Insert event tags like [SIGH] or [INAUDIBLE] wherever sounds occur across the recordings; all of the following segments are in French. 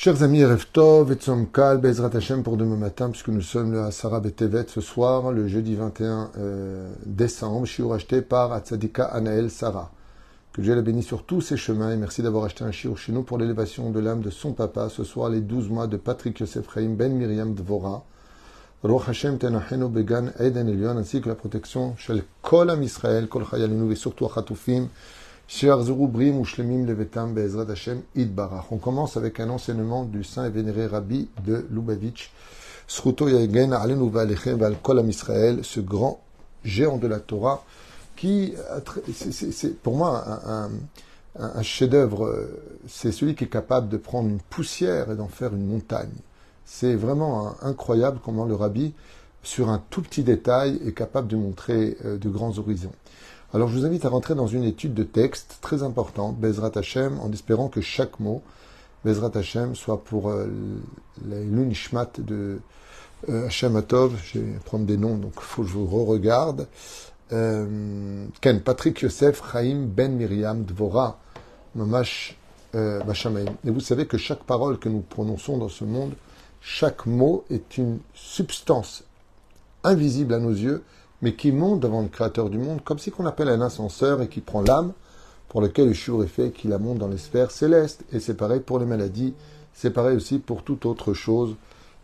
Chers amis, Reftov et Tzomkal, Bezrat Hashem pour demain matin, puisque nous sommes le Asara Betevet ce soir, le jeudi 21 euh, décembre. Shiur acheté par Atzadika Anaël Sarah. Que Dieu la bénisse sur tous ses chemins et merci d'avoir acheté un shiur chez nous pour l'élévation de l'âme de son papa. Ce soir, les 12 mois de Patrick Yosef Chaim Ben Miriam Dvora. Roch Hashem Tenachenu Began Eden Elion, ainsi que la protection Shel Kol Israël, Kol Chayalinu et surtout Achatufim. On commence avec un enseignement du saint et vénéré Rabbi de Lubavitch, ce grand géant de la Torah, qui, c'est pour moi un, un chef-d'œuvre, c'est celui qui est capable de prendre une poussière et d'en faire une montagne. C'est vraiment incroyable comment le Rabbi, sur un tout petit détail, est capable de montrer de grands horizons. Alors je vous invite à rentrer dans une étude de texte très importante, Bezrat Hashem, en espérant que chaque mot, Bezrat Hashem, soit pour euh, l'unishmat de euh, Hashem Atov. Je vais prendre des noms, donc faut que je vous re-regarde. Euh, Ken, Patrick Yosef, Chaim Ben Miriam, Dvora, Mamash euh, Et vous savez que chaque parole que nous prononçons dans ce monde, chaque mot est une substance invisible à nos yeux, mais qui monte devant le Créateur du monde, comme si qu'on appelle un ascenseur et qui prend l'âme, pour lequel le jour est fait, qui la monte dans les sphères célestes. Et c'est pareil pour les maladies, c'est pareil aussi pour toute autre chose,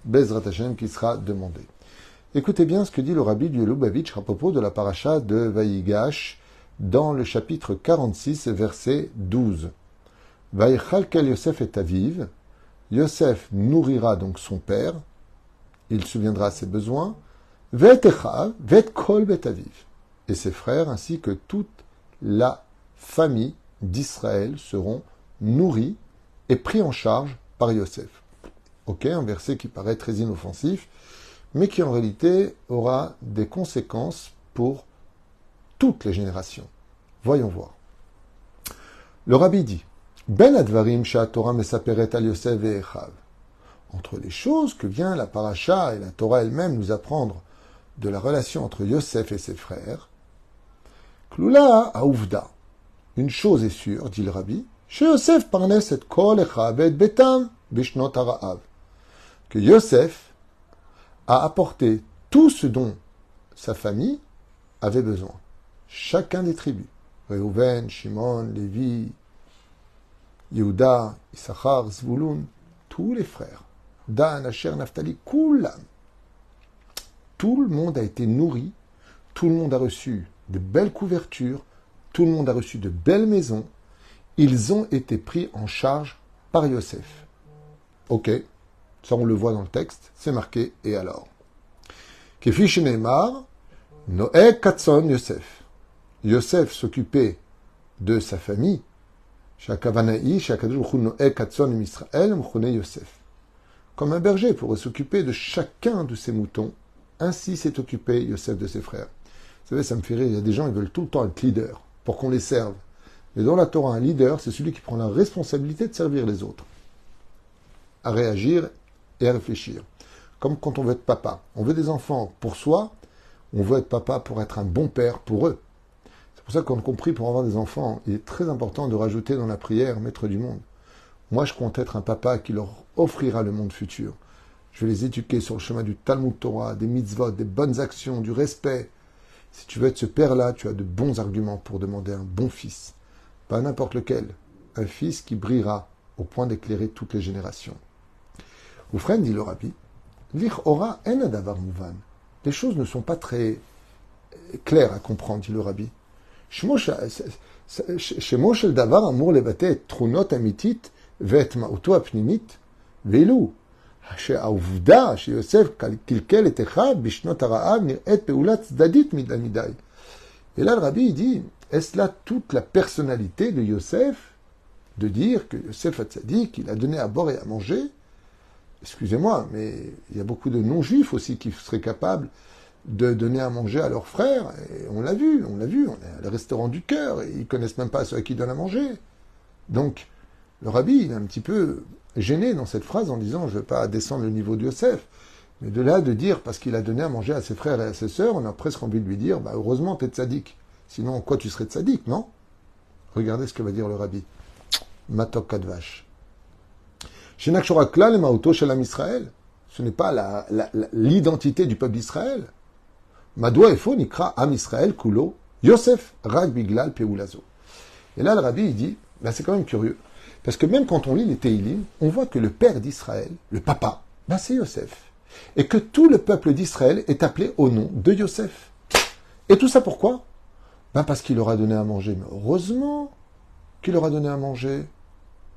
Bezrat Hashem, qui sera demandé. Écoutez bien ce que dit le rabbi du Lubavitch à propos de la paracha de Vaïgash dans le chapitre 46, verset 12. Vaïchal Yosef est aviv, Yosef nourrira donc son père, il souviendra ses besoins, kol Et ses frères ainsi que toute la famille d'Israël seront nourris et pris en charge par Yosef. Ok, un verset qui paraît très inoffensif, mais qui en réalité aura des conséquences pour toutes les générations. Voyons voir. Le rabbi dit Ben advarim Torah mesaperet al Yosef et Entre les choses que vient la paracha et la Torah elle-même nous apprendre de la relation entre Yosef et ses frères, Kloula Ouvda. Une chose est sûre, dit le rabbi, chez Yosef parnes et kol et betam bishnot que Yosef a apporté tout ce dont sa famille avait besoin. Chacun des tribus. Reuven, Shimon, Lévi, Yehuda, Issachar, Zvulun, tous les frères. Dan, Asher, Naftali, Kulam tout le monde a été nourri, tout le monde a reçu de belles couvertures, tout le monde a reçu de belles maisons. Ils ont été pris en charge par Yosef. Ok, ça on le voit dans le texte, c'est marqué, et alors? Kefish Neymar, Noé Katson Yosef. Yosef s'occupait de sa famille. Comme un berger pourrait s'occuper de chacun de ses moutons, ainsi s'est occupé Yosef de ses frères. Vous savez, ça me fait rire, il y a des gens, qui veulent tout le temps être leader pour qu'on les serve. Mais dans la Torah, un leader, c'est celui qui prend la responsabilité de servir les autres, à réagir et à réfléchir. Comme quand on veut être papa. On veut des enfants pour soi, on veut être papa pour être un bon père pour eux. C'est pour ça qu'on a compris, pour avoir des enfants, il est très important de rajouter dans la prière Maître du monde. Moi, je compte être un papa qui leur offrira le monde futur. Je vais les éduquer sur le chemin du Talmud Torah, des mitzvot, des bonnes actions, du respect. Si tu veux être ce père-là, tu as de bons arguments pour demander un bon fils. Pas n'importe lequel. Un fils qui brillera au point d'éclairer toutes les générations. Oufren, dit le rabbi, Lich ora en adavar mouvan. Les choses ne sont pas très claires à comprendre, dit le rabbi. Shemo shel davar amur lebate trunot amitit vet ma'uto apnimit velu. Et là, le rabbi dit, est-ce là toute la personnalité de Yosef de dire que Yosef dit qu'il a donné à boire et à manger Excusez-moi, mais il y a beaucoup de non-juifs aussi qui seraient capables de donner à manger à leurs frères. Et on l'a vu, on l'a vu, on est à le restaurant du cœur, et ils connaissent même pas ceux à qui ils donnent à manger. Donc, le rabbi, il est un petit peu gêné dans cette phrase en disant je ne veux pas descendre le niveau de Yosef. Mais de là de dire, parce qu'il a donné à manger à ses frères et à ses sœurs, on a presque envie de lui dire bah, heureusement, tu es tzaddik. Sinon, quoi, tu serais tzaddik, non? Regardez ce que va dire le rabbi. Matok Kadvash. Israël. Ce n'est pas l'identité du peuple d'Israël. Madoua Efo Nikra Am Israël Kulo Yosef Rag Biglal. Et là, le rabbi, il dit, ben, c'est quand même curieux. Parce que même quand on lit les Teilim, on voit que le père d'Israël, le papa, ben, c'est Yosef. Et que tout le peuple d'Israël est appelé au nom de Yosef. Et tout ça pourquoi? Ben Parce qu'il leur a donné à manger. Mais heureusement qu'il leur a donné à manger.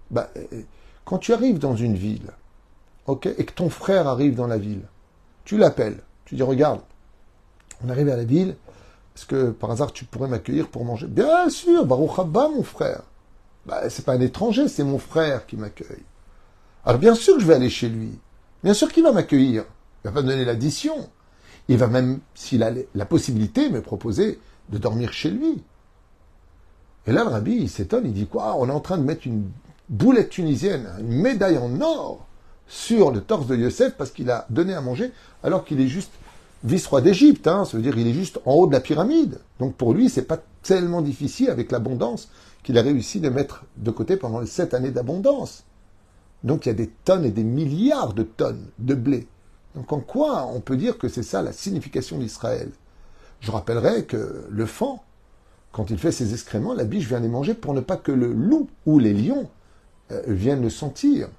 Ben, quand tu arrives dans une ville, ok, et que ton frère arrive dans la ville, tu l'appelles, tu dis regarde, on arrive à la ville, est-ce que par hasard tu pourrais m'accueillir pour manger? Bien sûr, Baruch Abba, mon frère. Bah, c'est pas un étranger, c'est mon frère qui m'accueille. Alors bien sûr que je vais aller chez lui. Bien sûr qu'il va m'accueillir. Il va pas me donner l'addition. Il va même, s'il a la possibilité, me proposer de dormir chez lui. Et là, le rabbi, il s'étonne, il dit quoi On est en train de mettre une boulette tunisienne, une médaille en or sur le torse de Yosef parce qu'il a donné à manger alors qu'il est juste vice-roi d'Égypte. Hein, ça veut dire il est juste en haut de la pyramide. Donc pour lui, c'est pas tellement difficile avec l'abondance qu'il a réussi de mettre de côté pendant sept années d'abondance. Donc il y a des tonnes et des milliards de tonnes de blé. Donc en quoi on peut dire que c'est ça la signification d'Israël? Je rappellerai que le fan, quand il fait ses excréments, la biche vient les manger pour ne pas que le loup ou les lions euh, viennent le sentir.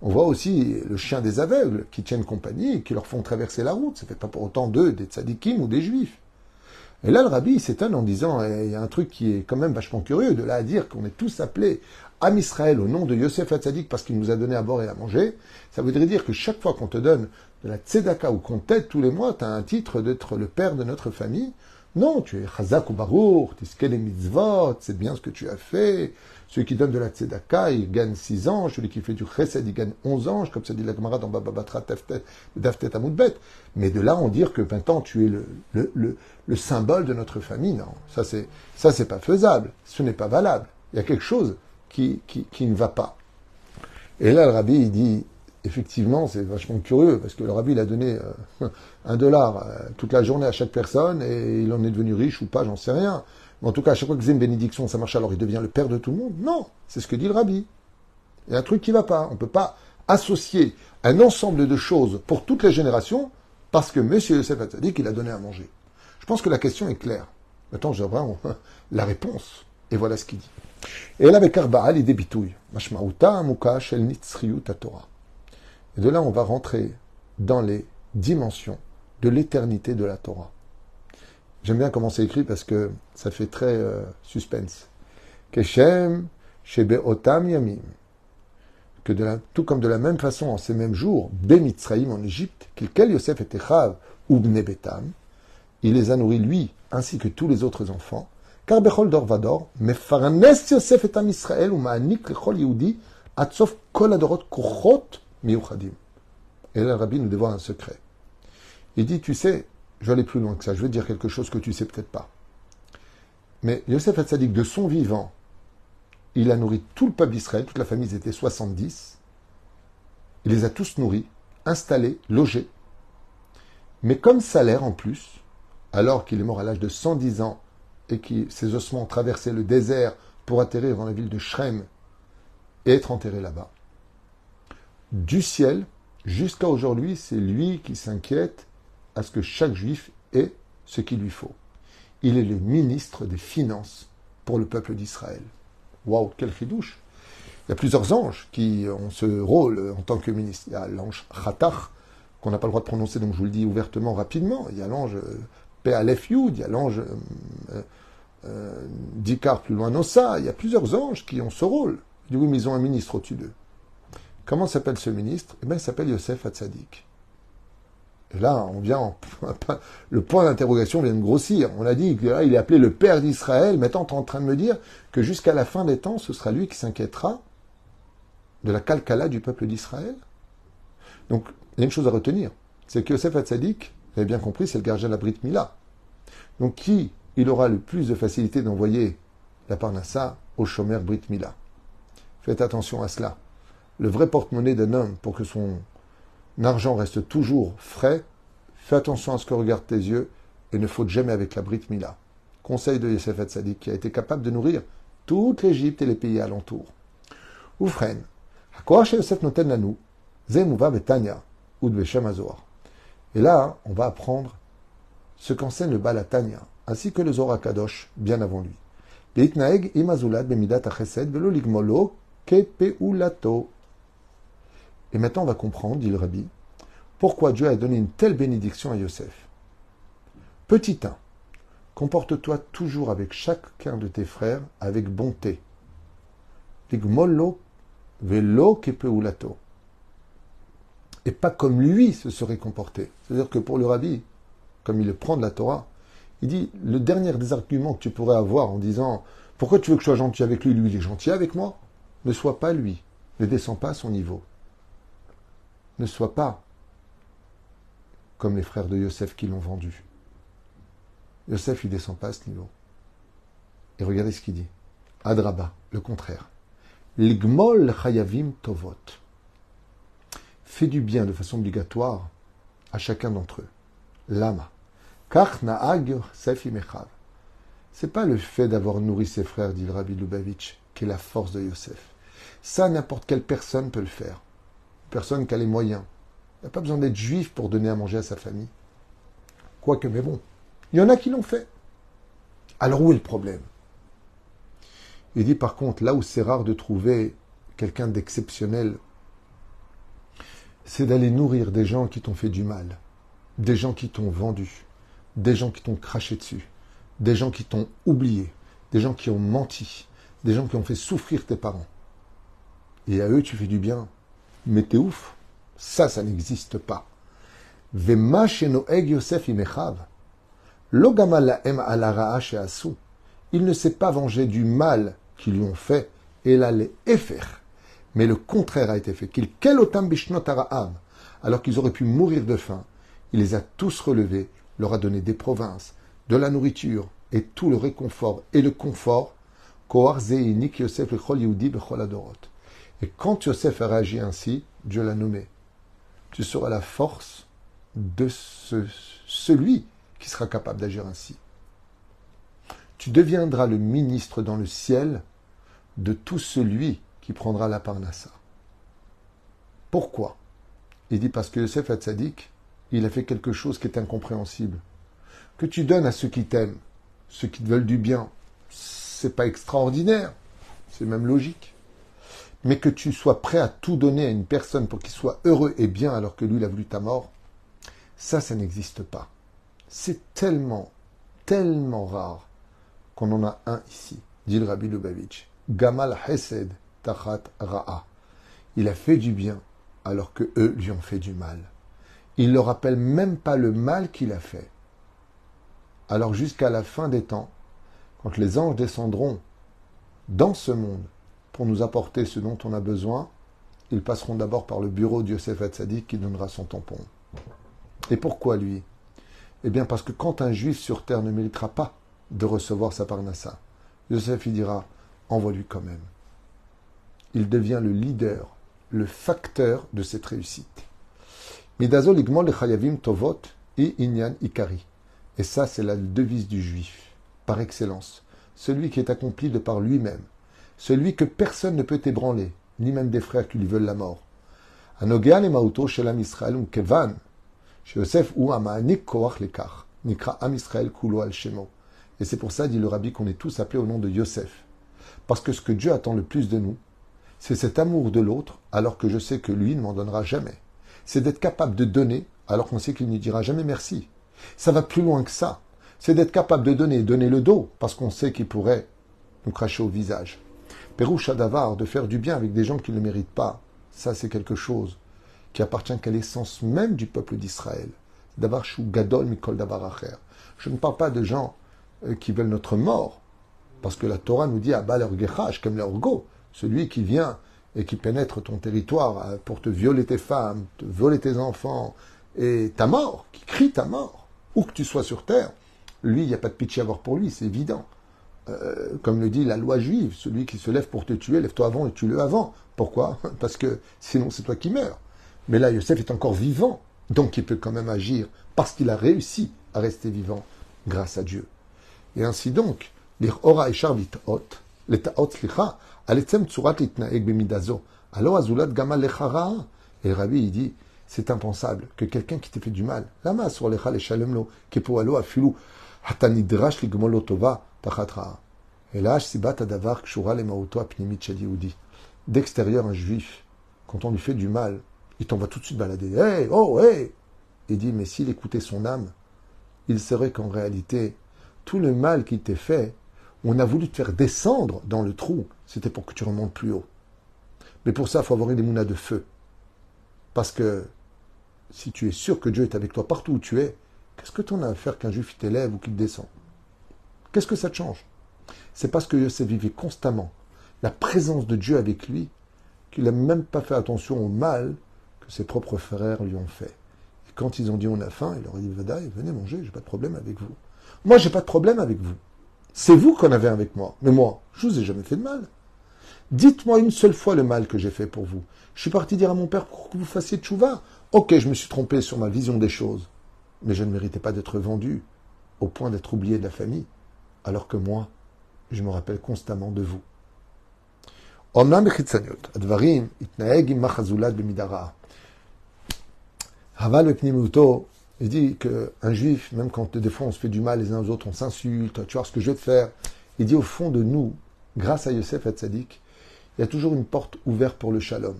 On voit aussi le chien des aveugles qui tiennent compagnie et qui leur font traverser la route. Ça fait pas pour autant d'eux des tzadikim ou des juifs. Et là, le rabbi s'étonne en disant, eh, il y a un truc qui est quand même vachement curieux, de là à dire qu'on est tous appelés Am Israël au nom de Yosef Hatzadik parce qu'il nous a donné à boire et à manger. Ça voudrait dire que chaque fois qu'on te donne de la tzedaka ou qu'on t'aide tous les mois, tu as un titre d'être le père de notre famille. Non, tu es Chazak ou Baruch, tu es mitzvot, c'est bien ce que tu as fait, celui qui donne de la tzedaka, il gagne 6 ans. Celui qui fait du chesed, il gagne 11 ans. Comme ça dit la Gemara dans Bababatra Daftet Amoudbet. Mais de là, on dire que maintenant tu es le, le, le, symbole de notre famille, non. Ça, c'est, ça, c'est pas faisable. Ce n'est pas valable. Il y a quelque chose qui, qui, qui ne va pas. Et là, le rabbi, il dit, effectivement, c'est vachement curieux, parce que le rabbi, il a donné euh, [LAUGHS] un dollar euh, toute la journée à chaque personne, et il en est devenu riche ou pas, j'en sais rien en tout cas, à chaque fois que une bénédiction, ça marche, alors il devient le père de tout le monde. Non, c'est ce que dit le rabbi. Il y a un truc qui ne va pas. On ne peut pas associer un ensemble de choses pour toutes les générations parce que M. Yosef dit qu'il a donné à manger. Je pense que la question est claire. Maintenant, j'ai vraiment [LAUGHS] la réponse. Et voilà ce qu'il dit. Et là, avec Arba'a, il débitouille. Et de là, on va rentrer dans les dimensions de l'éternité de la Torah. J'aime bien comment c'est écrit parce que ça fait très euh, suspense. Keshem Otam Yamim. Que de la, tout comme de la même façon, en ces mêmes jours, Bemitzraïm en Égypte, quel Yosef était Chav ou Bnebetam, il les a nourris lui, ainsi que tous les autres enfants. Car Bechol Dorvador, Mefarnes Yosef et Am Israël, ou Ma'anik Lechol Yehudi, Atsof Kol Adorot Kuchot Miuchadim. Et là, le rabbi nous dévoile un secret. Il dit, tu sais, je vais aller plus loin que ça. Je vais dire quelque chose que tu sais peut-être pas. Mais Yosef Hatzadik, de son vivant, il a nourri tout le peuple d'Israël, toute la famille, ils étaient 70. Il les a tous nourris, installés, logés. Mais comme salaire en plus, alors qu'il est mort à l'âge de 110 ans et que ses ossements ont traversé le désert pour atterrir dans la ville de Shrem et être enterré là-bas, du ciel jusqu'à aujourd'hui, c'est lui qui s'inquiète à ce que chaque juif ait ce qu'il lui faut. Il est le ministre des Finances pour le peuple d'Israël. Waouh, quel chidouche Il y a plusieurs anges qui ont ce rôle en tant que ministre. Il y a l'ange Khatach, qu'on n'a pas le droit de prononcer, donc je vous le dis ouvertement, rapidement. Il y a l'ange euh, Pe'alef Yud, il y a l'ange euh, euh, Dikar plus loin Nossa. Il y a plusieurs anges qui ont ce rôle. Du oui, mais ils ont un ministre au-dessus d'eux. Comment s'appelle ce ministre? Eh bien, il s'appelle Yosef Hatzadik. Là, on vient, [LAUGHS] le point d'interrogation vient de grossir. On a dit qu'il est appelé le Père d'Israël. Maintenant, tu es en train de me dire que jusqu'à la fin des temps, ce sera lui qui s'inquiétera de la calcala du peuple d'Israël. Donc, il y a une chose à retenir. C'est que Yosef Hatzadik, vous avez bien compris, c'est le gardien de la Brit Mila. Donc, qui il aura le plus de facilité d'envoyer la Parnassa au chômeur Brit Mila Faites attention à cela. Le vrai porte-monnaie d'un homme pour que son l'argent reste toujours frais, fais attention à ce que regardent tes yeux et ne faute jamais avec la Brit Mila. Conseil de Yosef Hatzadik qui a été capable de nourrir toute l'Égypte et les pays alentours. Oufren, Et là, on va apprendre ce qu'enseigne le Balatania, ainsi que le Zohar Kadosh bien avant lui. Et maintenant, on va comprendre, dit le Rabbi, pourquoi Dieu a donné une telle bénédiction à Yosef. Petit 1. Comporte-toi toujours avec chacun de tes frères avec bonté. Et pas comme lui se serait comporté. C'est-à-dire que pour le rabbi, comme il le prend de la Torah, il dit le dernier des arguments que tu pourrais avoir en disant pourquoi tu veux que je sois gentil avec lui, lui il est gentil avec moi, ne sois pas lui, ne descends pas à son niveau. Ne sois pas comme les frères de Yosef qui l'ont vendu. Yosef, il descend pas à ce niveau. Et regardez ce qu'il dit. Adraba, le contraire. Ligmol chayavim tovot. Fais du bien de façon obligatoire à chacun d'entre eux. Lama. Kach naag Yosef imechav. C'est pas le fait d'avoir nourri ses frères, dit le Rabbi Lubavitch, qui est la force de Yosef. Ça, n'importe quelle personne peut le faire. Personne qui a les moyens. Il n'y pas besoin d'être juif pour donner à manger à sa famille. Quoique, mais bon, il y en a qui l'ont fait. Alors où est le problème? Il dit par contre, là où c'est rare de trouver quelqu'un d'exceptionnel, c'est d'aller nourrir des gens qui t'ont fait du mal, des gens qui t'ont vendu, des gens qui t'ont craché dessus, des gens qui t'ont oublié, des gens qui ont menti, des gens qui ont fait souffrir tes parents. Et à eux, tu fais du bien. Mais t'es ouf. Ça, ça n'existe pas. Yosef imechav. Il ne s'est pas vengé du mal qu'ils lui ont fait, et là les. Mais le contraire a été fait. Qu'il alors qu'ils auraient pu mourir de faim, il les a tous relevés, leur a donné des provinces, de la nourriture et tout le réconfort et le confort. Et quand Yosef a réagi ainsi, Dieu l'a nommé. Tu seras la force de ce, celui qui sera capable d'agir ainsi. Tu deviendras le ministre dans le ciel de tout celui qui prendra la parnassa. Pourquoi? Il dit parce que Yosef Hatzadik, il a fait quelque chose qui est incompréhensible. Que tu donnes à ceux qui t'aiment, ceux qui te veulent du bien, c'est pas extraordinaire, c'est même logique. Mais que tu sois prêt à tout donner à une personne pour qu'il soit heureux et bien alors que lui il a voulu ta mort, ça, ça n'existe pas. C'est tellement, tellement rare qu'on en a un ici, dit le Rabbi Lubavitch. Gamal Hesed Tachat Ra'a. Il a fait du bien alors que eux lui ont fait du mal. Il ne leur rappelle même pas le mal qu'il a fait. Alors jusqu'à la fin des temps, quand les anges descendront dans ce monde pour nous apporter ce dont on a besoin, ils passeront d'abord par le bureau de Yosef Hatzadik qui donnera son tampon. Et pourquoi lui? Eh bien, parce que quand un juif sur terre ne méritera pas de recevoir sa parnassa, Yosef il dira envoie-lui quand même. Il devient le leader, le facteur de cette réussite. Le chayavim tovot et inyan ikari. Et ça, c'est la devise du juif, par excellence. Celui qui est accompli de par lui-même. Celui que personne ne peut ébranler, ni même des frères qui lui veulent la mort. Et c'est pour ça, dit le rabbi, qu'on est tous appelés au nom de Yosef. Parce que ce que Dieu attend le plus de nous, c'est cet amour de l'autre, alors que je sais que lui ne m'en donnera jamais. C'est d'être capable de donner, alors qu'on sait qu'il ne dira jamais merci. Ça va plus loin que ça. C'est d'être capable de donner, donner le dos, parce qu'on sait qu'il pourrait nous cracher au visage. Pérouche d'avar, de faire du bien avec des gens qui ne le méritent pas, ça c'est quelque chose qui appartient qu'à l'essence même du peuple d'Israël. D'avoir gadol mikol Je ne parle pas de gens euh, qui veulent notre mort, parce que la Torah nous dit Abba leur comme leur go, celui qui vient et qui pénètre ton territoire euh, pour te violer tes femmes, te voler tes enfants, et ta mort, qui crie ta mort, où que tu sois sur terre, lui, il n'y a pas de pitié à avoir pour lui, c'est évident. Euh, comme le dit la loi juive, celui qui se lève pour te tuer, lève-toi avant et tue-le avant. Pourquoi? [LAUGHS] Parce que sinon c'est toi qui meurs. Mais là, Yosef est encore vivant, donc il peut quand même agir parce qu'il a réussi à rester vivant grâce à Dieu. Et ainsi donc, les ora et. Et rabbi, il dit, c'est impensable que quelqu'un qui t'ait fait du mal, lama sur le pour alo afilu, hatanidrash shadiudi. D'extérieur, un juif, quand on lui fait du mal, il t'en va tout de suite balader. Hey, oh, hey! Il dit, mais s'il écoutait son âme, il saurait qu'en réalité, tout le mal qu'il t'ait fait, on a voulu te faire descendre dans le trou, c'était pour que tu remontes plus haut. Mais pour ça, il faut avoir une émouna de feu. Parce que si tu es sûr que Dieu est avec toi partout où tu es, qu'est-ce que tu en as à faire qu'un juif t'élève ou qu'il descend Qu'est-ce que ça te change? C'est parce que Yosef vivait constamment la présence de Dieu avec lui qu'il n'a même pas fait attention au mal que ses propres frères lui ont fait. Et quand ils ont dit on a faim, il leur a dit Vadaï, venez manger, j'ai pas de problème avec vous. Moi, j'ai pas de problème avec vous. C'est vous qu'on avait avec moi. Mais moi, je vous ai jamais fait de mal. Dites-moi une seule fois le mal que j'ai fait pour vous. Je suis parti dire à mon père pour que vous fassiez tchouva. Ok, je me suis trompé sur ma vision des choses, mais je ne méritais pas d'être vendu au point d'être oublié de la famille, alors que moi, je me rappelle constamment de vous. il dit qu'un juif, même quand des fois on se fait du mal les uns aux autres, on s'insulte, tu vois ce que je vais te faire, il dit au fond de nous, grâce à Yosef Hatzadik, il y a toujours une porte ouverte pour le shalom.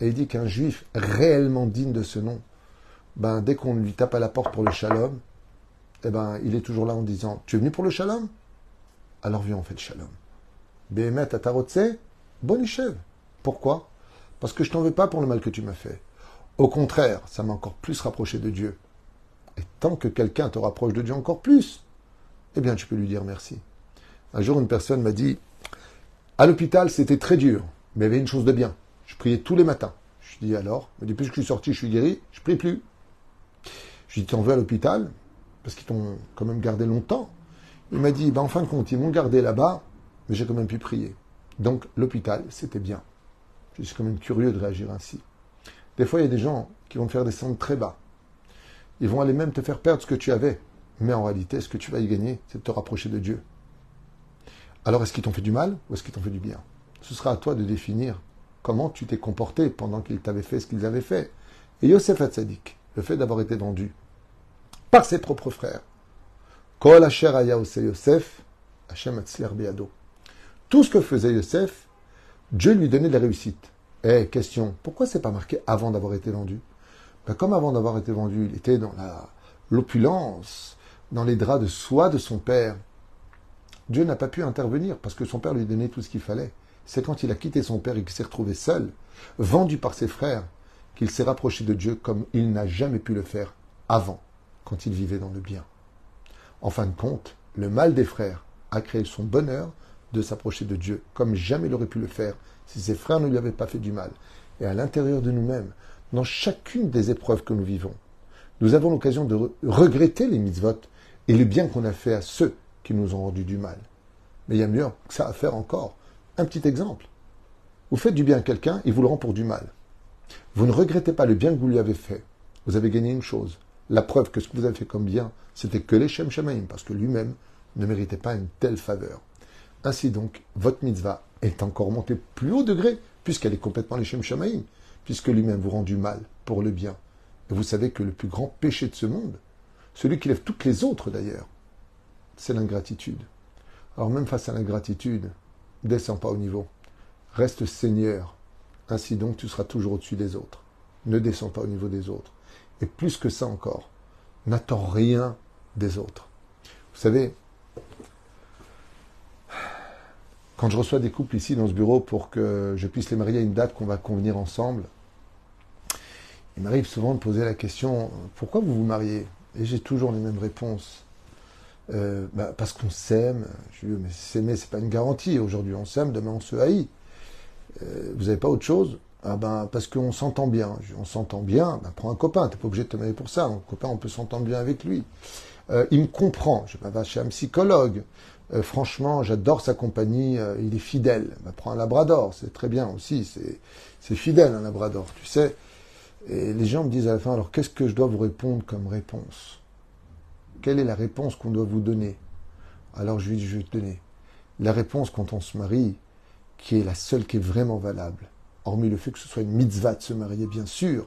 Et il dit qu'un juif réellement digne de ce nom, ben, dès qu'on lui tape à la porte pour le shalom, eh ben, il est toujours là en disant Tu es venu pour le shalom? Alors viens, on fait le shalom. Behemet atarotse, bonichev. Pourquoi? Parce que je t'en veux pas pour le mal que tu m'as fait. Au contraire, ça m'a encore plus rapproché de Dieu. Et tant que quelqu'un te rapproche de Dieu encore plus, eh bien, tu peux lui dire merci. Un jour, une personne m'a dit À l'hôpital, c'était très dur, mais il y avait une chose de bien. Je priais tous les matins. Je dis alors, mais depuis que je suis sorti, je suis guéri, je prie plus. Je dis, t'en veux à l'hôpital? Parce qu'ils t'ont quand même gardé longtemps. Il m'a dit, ben, en fin de compte, ils m'ont gardé là-bas, mais j'ai quand même pu prier. Donc l'hôpital, c'était bien. Je suis quand même curieux de réagir ainsi. Des fois, il y a des gens qui vont te faire descendre très bas. Ils vont aller même te faire perdre ce que tu avais. Mais en réalité, ce que tu vas y gagner, c'est de te rapprocher de Dieu. Alors, est-ce qu'ils t'ont fait du mal ou est-ce qu'ils t'ont fait du bien? Ce sera à toi de définir comment tu t'es comporté pendant qu'ils t'avaient fait ce qu'ils avaient fait. Et Yosef Hatzadik, le fait d'avoir été vendu par ses propres frères, Kol Asher Yosef, Hashem. Tout ce que faisait Yosef, Dieu lui donnait de la réussite. Eh, question, pourquoi c'est pas marqué avant d'avoir été vendu? Ben, Comme avant d'avoir été vendu, il était dans l'opulence, dans les draps de soie de son père. Dieu n'a pas pu intervenir parce que son père lui donnait tout ce qu'il fallait c'est quand il a quitté son père et qu'il s'est retrouvé seul, vendu par ses frères, qu'il s'est rapproché de Dieu comme il n'a jamais pu le faire avant, quand il vivait dans le bien. En fin de compte, le mal des frères a créé son bonheur de s'approcher de Dieu, comme jamais il aurait pu le faire si ses frères ne lui avaient pas fait du mal. Et à l'intérieur de nous-mêmes, dans chacune des épreuves que nous vivons, nous avons l'occasion de regretter les mitzvot et le bien qu'on a fait à ceux qui nous ont rendu du mal. Mais il y a mieux que ça à faire encore. Un petit exemple. Vous faites du bien à quelqu'un, il vous le rend pour du mal. Vous ne regrettez pas le bien que vous lui avez fait. Vous avez gagné une chose. La preuve que ce que vous avez fait comme bien, c'était que les Shem parce que lui-même ne méritait pas une telle faveur. Ainsi donc, votre mitzvah est encore montée plus haut degré, puisqu'elle est complètement les Shem puisque lui-même vous rend du mal pour le bien. Et vous savez que le plus grand péché de ce monde, celui qui lève toutes les autres d'ailleurs, c'est l'ingratitude. Alors même face à l'ingratitude, Descends pas au niveau. Reste Seigneur. Ainsi donc, tu seras toujours au-dessus des autres. Ne descends pas au niveau des autres. Et plus que ça encore, n'attends rien des autres. Vous savez, quand je reçois des couples ici dans ce bureau pour que je puisse les marier à une date qu'on va convenir ensemble, il m'arrive souvent de poser la question pourquoi vous vous mariez? Et j'ai toujours les mêmes réponses. Euh, bah, parce qu'on s'aime. Je dis, mais s'aimer, c'est pas une garantie. Aujourd'hui, on s'aime, demain, on se haït. Euh, vous n'avez pas autre chose? Ah ben, parce qu'on s'entend bien. On s'entend bien, ben, prends un copain, t'es pas obligé de te marier pour ça. Un copain, on peut s'entendre bien avec lui. Euh, il me comprend, je vais chez un psychologue. franchement, j'adore sa compagnie, il est fidèle. Ben, prends un labrador, c'est très bien aussi, c'est fidèle un labrador, tu sais. Et les gens me disent à la fin, alors qu'est-ce que je dois vous répondre comme réponse? Quelle est la réponse qu'on doit vous donner? Alors je lui dis, je vais te donner la réponse quand on se marie, qui est la seule qui est vraiment valable. Hormis le fait que ce soit une mitzvah de se marier, bien sûr,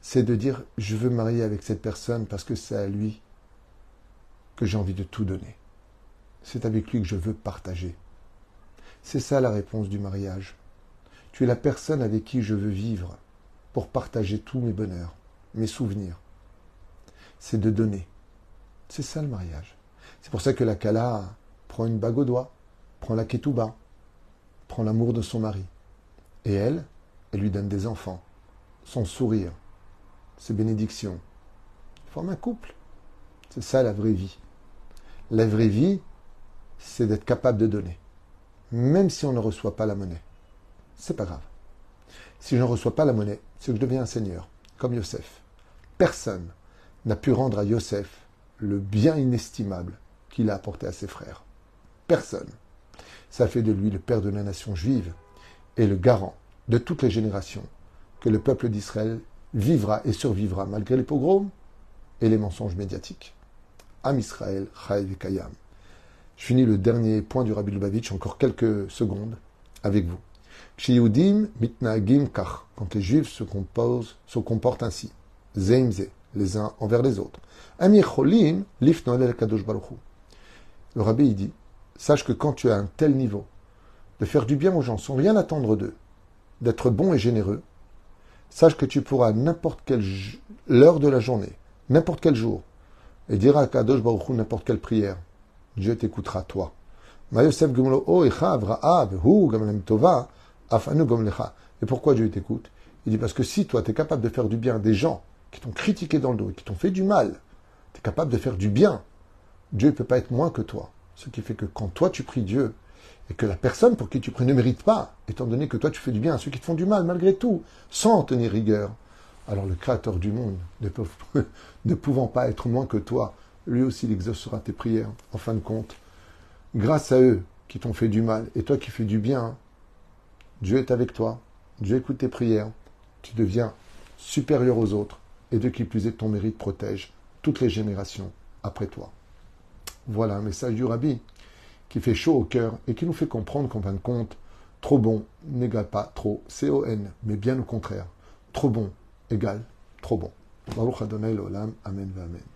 c'est de dire je veux marier avec cette personne parce que c'est à lui que j'ai envie de tout donner. C'est avec lui que je veux partager. C'est ça la réponse du mariage. Tu es la personne avec qui je veux vivre pour partager tous mes bonheurs, mes souvenirs. C'est de donner. C'est ça le mariage. C'est pour ça que la Kala prend une bague au doigt, prend la ketouba, prend l'amour de son mari. Et elle, elle lui donne des enfants, son sourire, ses bénédictions. Forme un couple. C'est ça la vraie vie. La vraie vie, c'est d'être capable de donner. Même si on ne reçoit pas la monnaie. C'est pas grave. Si je ne reçois pas la monnaie, c'est que je deviens un seigneur, comme Yosef. Personne n'a pu rendre à Yosef le bien inestimable qu'il a apporté à ses frères. Personne. Ça fait de lui le père de la nation juive et le garant de toutes les générations que le peuple d'Israël vivra et survivra malgré les pogroms et les mensonges médiatiques. Am Israël, Chaïv Kayam. Je finis le dernier point du Rabbi Lubavitch, encore quelques secondes, avec vous. mitnagim kach, quand les juifs se, composent, se comportent ainsi, zeimze, les uns envers les autres. Amir cholim, lifnoel kadosh baruchu. Le Rabbi dit, sache que quand tu as un tel niveau, de faire du bien aux gens sans rien attendre d'eux, d'être bon et généreux, sache que tu pourras n'importe quelle heure de la journée, n'importe quel jour, et dire à Kadosh Baruch n'importe quelle prière. Dieu t'écoutera toi. Et pourquoi Dieu t'écoute? Il dit parce que si toi tu es capable de faire du bien des gens qui t'ont critiqué dans le dos et qui t'ont fait du mal, tu es capable de faire du bien, Dieu ne peut pas être moins que toi. Ce qui fait que quand toi tu pries Dieu, et que la personne pour qui tu pries ne mérite pas, étant donné que toi tu fais du bien à ceux qui te font du mal malgré tout, sans tenir rigueur, alors le Créateur du monde, [LAUGHS] ne, pouvant pas être moins que toi, lui aussi il exaucera tes prières. En fin de compte, grâce à eux qui t'ont fait du mal, et toi qui fais du bien, Dieu est avec toi, Dieu écoute tes prières, tu deviens supérieur aux autres, et de qui plus est ton mérite protège toutes les générations après toi. Voilà un message du Rabbi qui fait chaud au cœur et qui nous fait comprendre qu'en fin de compte, trop bon n'égale pas trop C-O-N, mais bien au contraire. Trop bon égale trop bon. Baruch Adonai Amen Amen.